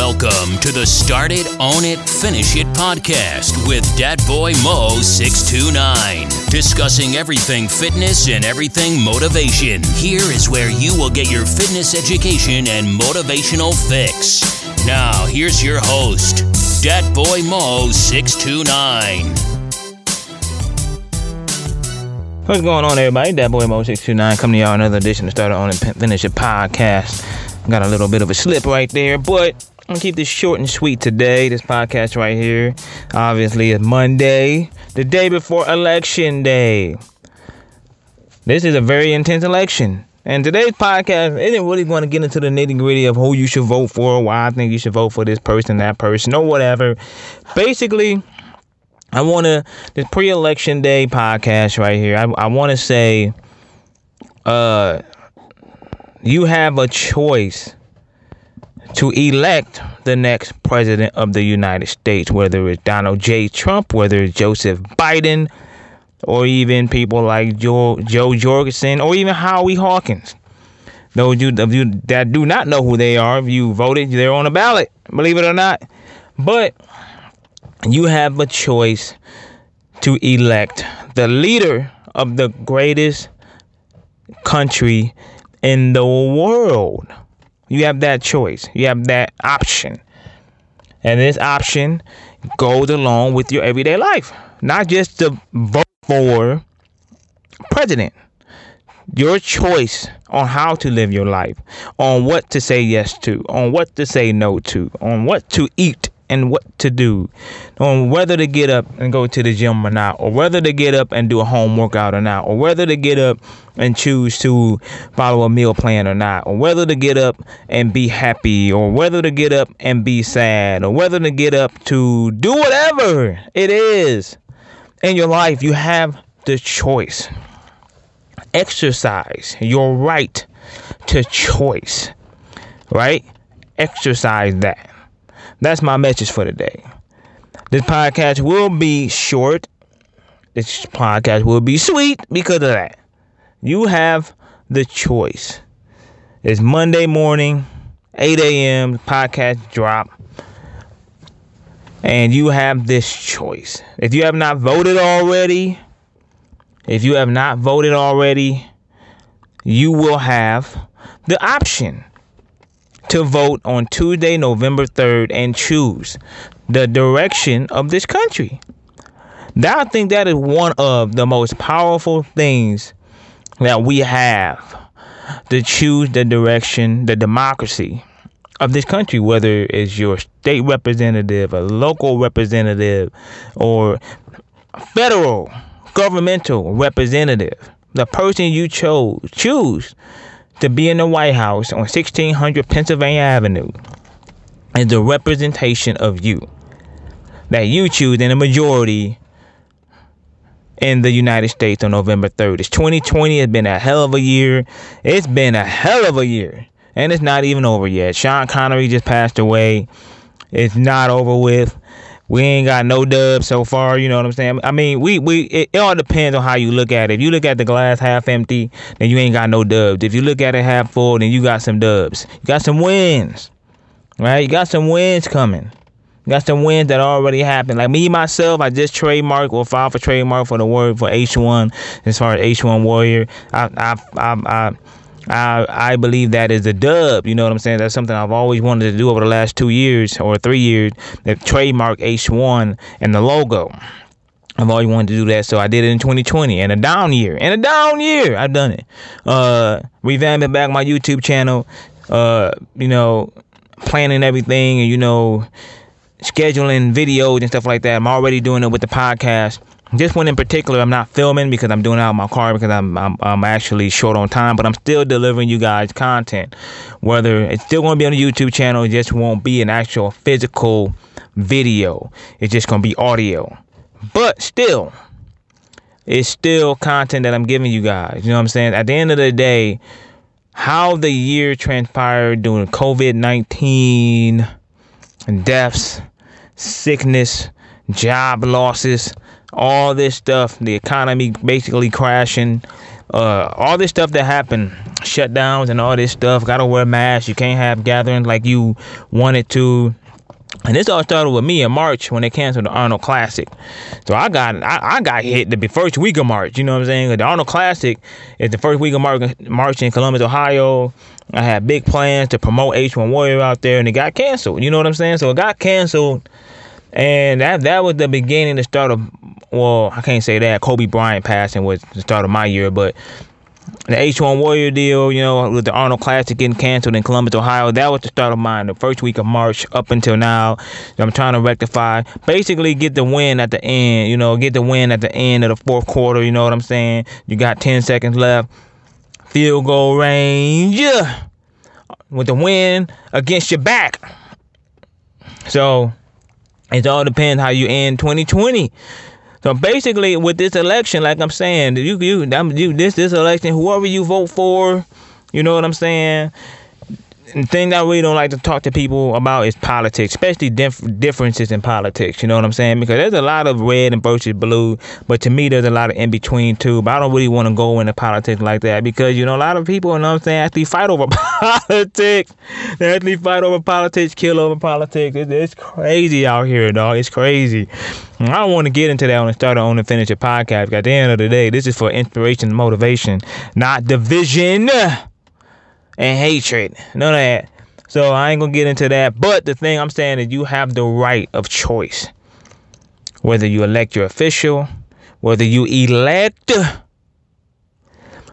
Welcome to the Start It, Own It, Finish It podcast with Dat Boy Mo 629. Discussing everything fitness and everything motivation. Here is where you will get your fitness education and motivational fix. Now, here's your host, Dat Boy Mo 629. What's going on, everybody? Dat Boy Mo 629 coming to y'all another edition of Start It, Own It, Finish It podcast. Got a little bit of a slip right there, but I'm gonna keep this short and sweet today. This podcast right here, obviously, is Monday, the day before election day. This is a very intense election. And today's podcast isn't really going to get into the nitty gritty of who you should vote for, why I think you should vote for this person, that person, or whatever. Basically, I want to, this pre election day podcast right here, I, I want to say, uh, you have a choice to elect the next president of the United States, whether it's Donald J. Trump, whether it's Joseph Biden, or even people like Joe, Jo Jorgensen, or even Howie Hawkins. Those of you that do not know who they are, if you voted, they're on the ballot, believe it or not. But you have a choice to elect the leader of the greatest country in the world. You have that choice. You have that option. And this option goes along with your everyday life. Not just to vote for president. Your choice on how to live your life, on what to say yes to, on what to say no to, on what to eat and what to do, on whether to get up and go to the gym or not, or whether to get up and do a home workout or not, or whether to get up and choose to follow a meal plan or not, or whether to get up and be happy, or whether to get up and be sad, or whether to get up to do whatever it is in your life. You have the choice. Exercise your right to choice, right? Exercise that. That's my message for today. This podcast will be short. This podcast will be sweet because of that. You have the choice. It's Monday morning, 8 a.m. Podcast drop. And you have this choice. If you have not voted already, if you have not voted already, you will have the option to vote on Tuesday, November 3rd, and choose the direction of this country. That I think that is one of the most powerful things that we have to choose the direction, the democracy of this country, whether it's your state representative, a local representative, or federal governmental representative. The person you chose choose to be in the White House on 1600 Pennsylvania Avenue is the representation of you that you choose in a majority in the United States on November 3rd. It's 2020 It's been a hell of a year. It's been a hell of a year. And it's not even over yet. Sean Connery just passed away. It's not over with. We ain't got no dubs so far, you know what I'm saying? I mean, we we it, it, all depends on how you look at it. If you look at the glass half empty, then you ain't got no dubs. If you look at it half full, then you got some dubs. You got some wins. Right? You got some wins coming. You got some wins that already happened. Like me myself, I just trademarked or filed for trademark for the word for H1 as far as H1 Warrior. I I I, I I I believe that is a dub. You know what I'm saying? That's something I've always wanted to do over the last two years or three years. That trademark H1 and the logo. I've always wanted to do that, so I did it in 2020. And a down year, and a down year, I've done it. Uh, revamping back my YouTube channel. Uh, you know, planning everything, and you know, scheduling videos and stuff like that. I'm already doing it with the podcast. This one in particular, I'm not filming because I'm doing it out of my car because I'm, I'm I'm actually short on time, but I'm still delivering you guys content. Whether it's still going to be on the YouTube channel, it just won't be an actual physical video. It's just going to be audio. But still, it's still content that I'm giving you guys. You know what I'm saying? At the end of the day, how the year transpired during COVID 19 deaths, sickness, job losses all this stuff, the economy basically crashing, uh, all this stuff that happened, shutdowns and all this stuff. Gotta wear masks. You can't have gatherings like you wanted to. And this all started with me in March when they canceled the Arnold Classic. So I got I, I got hit the first week of March. You know what I'm saying? The Arnold Classic is the first week of March, March in Columbus, Ohio. I had big plans to promote H1 Warrior out there, and it got canceled. You know what I'm saying? So it got canceled, and that that was the beginning, the start of well, I can't say that. Kobe Bryant passing was the start of my year, but the H1 Warrior deal, you know, with the Arnold Classic getting canceled in Columbus, Ohio, that was the start of mine. The first week of March up until now, I'm trying to rectify. Basically, get the win at the end, you know, get the win at the end of the fourth quarter, you know what I'm saying? You got 10 seconds left, field goal range, yeah, with the win against your back. So, it all depends how you end 2020. So basically, with this election, like I'm saying, you you, you this this election, whoever you vote for, you know what I'm saying. Thing that I really don't like to talk to people about is politics, especially dif- differences in politics. You know what I'm saying? Because there's a lot of red and versus blue, but to me, there's a lot of in between too. But I don't really want to go into politics like that because you know a lot of people, you know what I'm saying, actually fight over politics. They actually fight over politics, kill over politics. It's, it's crazy out here, dog. It's crazy. I don't want to get into that on the start on the finish a podcast. At the end of the day, this is for inspiration and motivation, not division and hatred. None of that. So I ain't gonna get into that. But the thing I'm saying is you have the right of choice. Whether you elect your official, whether you elect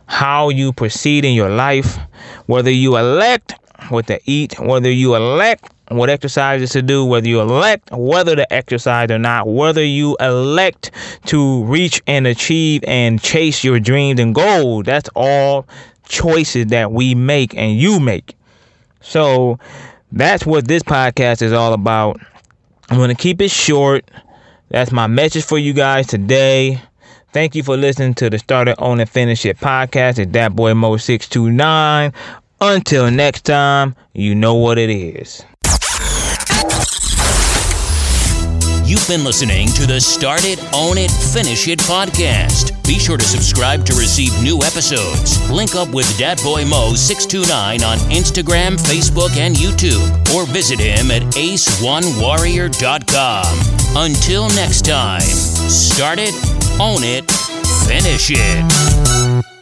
how you proceed in your life, whether you elect what to eat, whether you elect what exercises to do, whether you elect whether to exercise or not, whether you elect to reach and achieve and chase your dreams and goals. That's all choices that we make and you make. So that's what this podcast is all about. I'm going to keep it short. That's my message for you guys today. Thank you for listening to the Start It Own and Finish It podcast. It's Dat Boy Mo 629. Until next time, you know what it is. You've been listening to the Start It, Own It, Finish It podcast. Be sure to subscribe to receive new episodes. Link up with Boy Mo629 on Instagram, Facebook, and YouTube, or visit him at ace1warrior.com. Until next time, start it, own it, finish it.